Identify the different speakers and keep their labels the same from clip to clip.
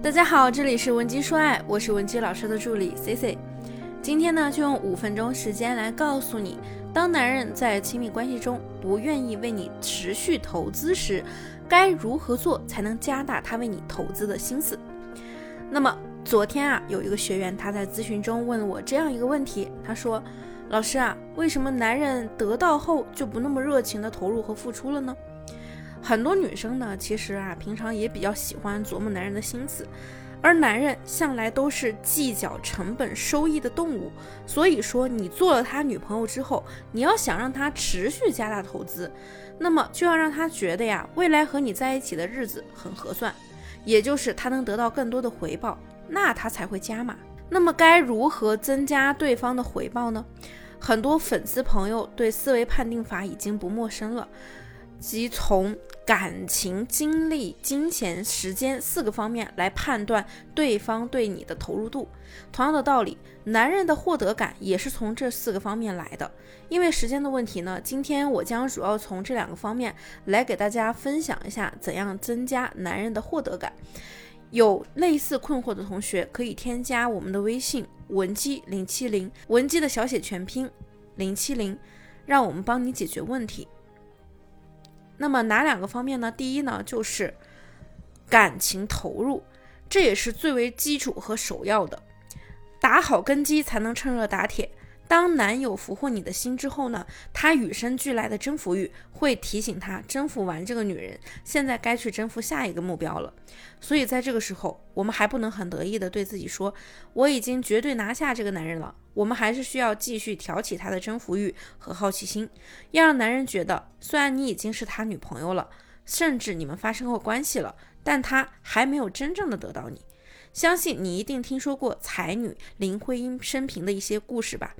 Speaker 1: 大家好，这里是文姬说爱，我是文姬老师的助理 C C。今天呢，就用五分钟时间来告诉你，当男人在亲密关系中不愿意为你持续投资时，该如何做才能加大他为你投资的心思。那么昨天啊，有一个学员他在咨询中问了我这样一个问题，他说：“老师啊，为什么男人得到后就不那么热情的投入和付出了呢？”很多女生呢，其实啊，平常也比较喜欢琢磨男人的心思，而男人向来都是计较成本收益的动物，所以说你做了他女朋友之后，你要想让他持续加大投资，那么就要让他觉得呀，未来和你在一起的日子很合算，也就是他能得到更多的回报，那他才会加码。那么该如何增加对方的回报呢？很多粉丝朋友对思维判定法已经不陌生了。即从感情、精力、金钱、时间四个方面来判断对方对你的投入度。同样的道理，男人的获得感也是从这四个方面来的。因为时间的问题呢，今天我将主要从这两个方面来给大家分享一下怎样增加男人的获得感。有类似困惑的同学可以添加我们的微信文姬零七零，文姬的小写全拼零七零，让我们帮你解决问题。那么哪两个方面呢？第一呢，就是感情投入，这也是最为基础和首要的，打好根基才能趁热打铁。当男友俘获你的心之后呢，他与生俱来的征服欲会提醒他，征服完这个女人，现在该去征服下一个目标了。所以在这个时候，我们还不能很得意的对自己说，我已经绝对拿下这个男人了。我们还是需要继续挑起他的征服欲和好奇心，要让男人觉得，虽然你已经是他女朋友了，甚至你们发生过关系了，但他还没有真正的得到你。相信你一定听说过才女林徽因生平的一些故事吧？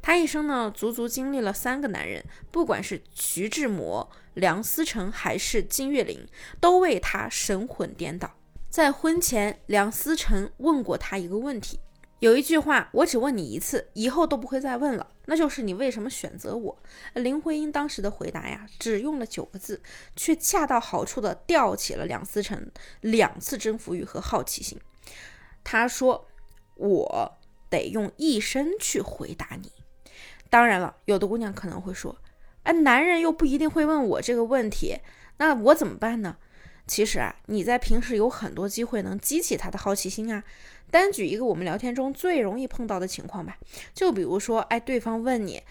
Speaker 1: 她一生呢，足足经历了三个男人，不管是徐志摩、梁思成还是金岳霖，都为她神魂颠倒。在婚前，梁思成问过她一个问题，有一句话，我只问你一次，以后都不会再问了，那就是你为什么选择我？林徽因当时的回答呀，只用了九个字，却恰到好处的吊起了梁思成两次征服欲和好奇心。他说：“我得用一生去回答你。”当然了，有的姑娘可能会说：“哎，男人又不一定会问我这个问题，那我怎么办呢？”其实啊，你在平时有很多机会能激起他的好奇心啊。单举一个我们聊天中最容易碰到的情况吧，就比如说，哎，对方问你。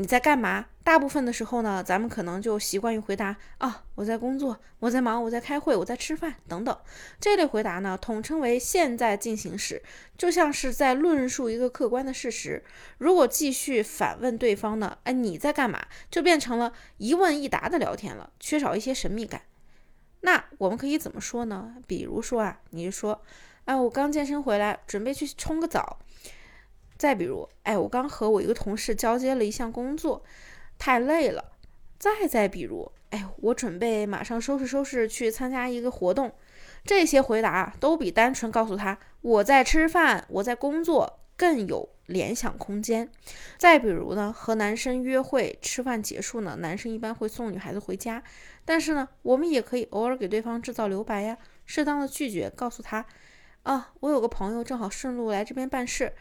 Speaker 1: 你在干嘛？大部分的时候呢，咱们可能就习惯于回答啊，我在工作，我在忙，我在开会，我在吃饭等等。这类回答呢，统称为现在进行时，就像是在论述一个客观的事实。如果继续反问对方呢，哎，你在干嘛？就变成了一问一答的聊天了，缺少一些神秘感。那我们可以怎么说呢？比如说啊，你就说，哎，我刚健身回来，准备去冲个澡。再比如，哎，我刚和我一个同事交接了一项工作，太累了。再再比如，哎，我准备马上收拾收拾去参加一个活动。这些回答都比单纯告诉他我在吃饭、我在工作更有联想空间。再比如呢，和男生约会吃饭结束呢，男生一般会送女孩子回家，但是呢，我们也可以偶尔给对方制造留白呀，适当的拒绝，告诉他，啊，我有个朋友正好顺路来这边办事。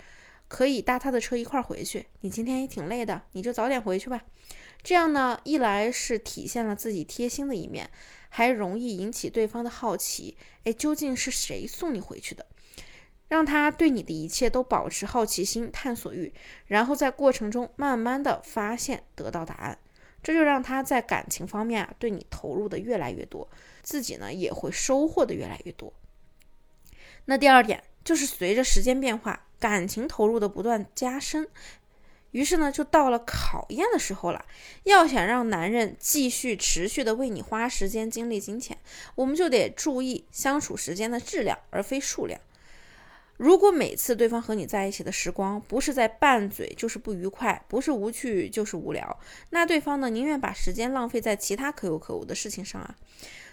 Speaker 1: 可以搭他的车一块儿回去。你今天也挺累的，你就早点回去吧。这样呢，一来是体现了自己贴心的一面，还容易引起对方的好奇。哎，究竟是谁送你回去的？让他对你的一切都保持好奇心、探索欲，然后在过程中慢慢的发现，得到答案。这就让他在感情方面啊，对你投入的越来越多，自己呢也会收获的越来越多。那第二点就是随着时间变化。感情投入的不断加深，于是呢，就到了考验的时候了。要想让男人继续持续的为你花时间、精力、金钱，我们就得注意相处时间的质量，而非数量。如果每次对方和你在一起的时光不是在拌嘴，就是不愉快，不是无趣就是无聊，那对方呢，宁愿把时间浪费在其他可有可无的事情上啊。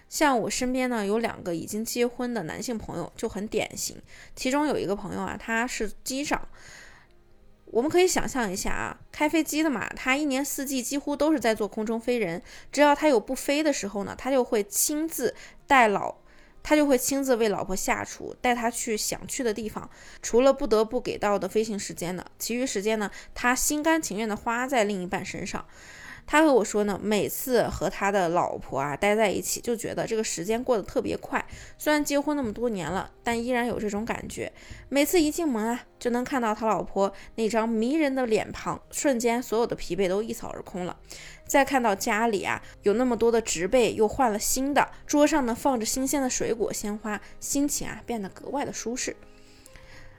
Speaker 1: 像我身边呢有两个已经结婚的男性朋友就很典型，其中有一个朋友啊，他是机长。我们可以想象一下啊，开飞机的嘛，他一年四季几乎都是在做空中飞人。只要他有不飞的时候呢，他就会亲自带老他就会亲自为老婆下厨，带她去想去的地方。除了不得不给到的飞行时间呢，其余时间呢，他心甘情愿的花在另一半身上。他和我说呢，每次和他的老婆啊待在一起，就觉得这个时间过得特别快。虽然结婚那么多年了，但依然有这种感觉。每次一进门啊，就能看到他老婆那张迷人的脸庞，瞬间所有的疲惫都一扫而空了。再看到家里啊有那么多的植被，又换了新的，桌上呢放着新鲜的水果鲜花，心情啊变得格外的舒适。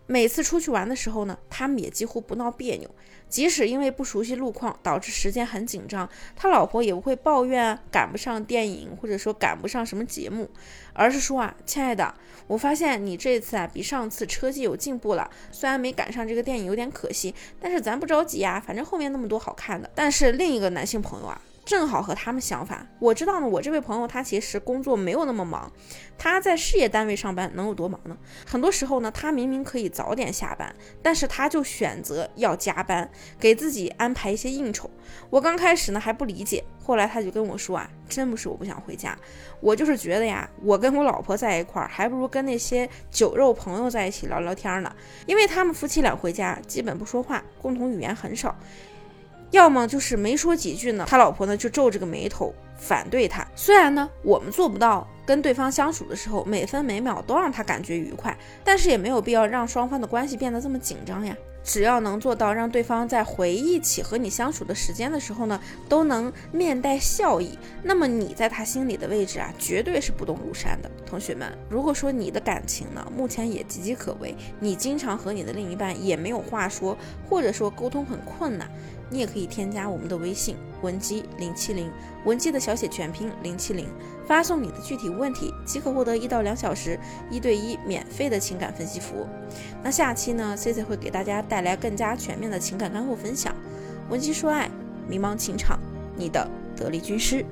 Speaker 1: 每次出去玩的时候呢，他们也几乎不闹别扭。即使因为不熟悉路况导致时间很紧张，他老婆也不会抱怨赶不上电影，或者说赶不上什么节目，而是说啊，亲爱的，我发现你这次啊比上次车技有进步了。虽然没赶上这个电影有点可惜，但是咱不着急呀，反正后面那么多好看的。但是另一个男性朋友啊。正好和他们相反，我知道呢。我这位朋友他其实工作没有那么忙，他在事业单位上班能有多忙呢？很多时候呢，他明明可以早点下班，但是他就选择要加班，给自己安排一些应酬。我刚开始呢还不理解，后来他就跟我说啊，真不是我不想回家，我就是觉得呀，我跟我老婆在一块儿，还不如跟那些酒肉朋友在一起聊聊天呢。因为他们夫妻俩回家基本不说话，共同语言很少。要么就是没说几句呢，他老婆呢就皱着个眉头反对他。虽然呢我们做不到跟对方相处的时候每分每秒都让他感觉愉快，但是也没有必要让双方的关系变得这么紧张呀。只要能做到让对方在回忆起和你相处的时间的时候呢，都能面带笑意，那么你在他心里的位置啊，绝对是不动如山的。同学们，如果说你的感情呢目前也岌岌可危，你经常和你的另一半也没有话说，或者说沟通很困难。你也可以添加我们的微信文姬零七零，文姬的小写全拼零七零，发送你的具体问题，即可获得一到两小时一对一免费的情感分析服务。那下期呢，C C 会给大家带带来更加全面的情感干货分享。文姬说爱，迷茫情场，你的得力军师。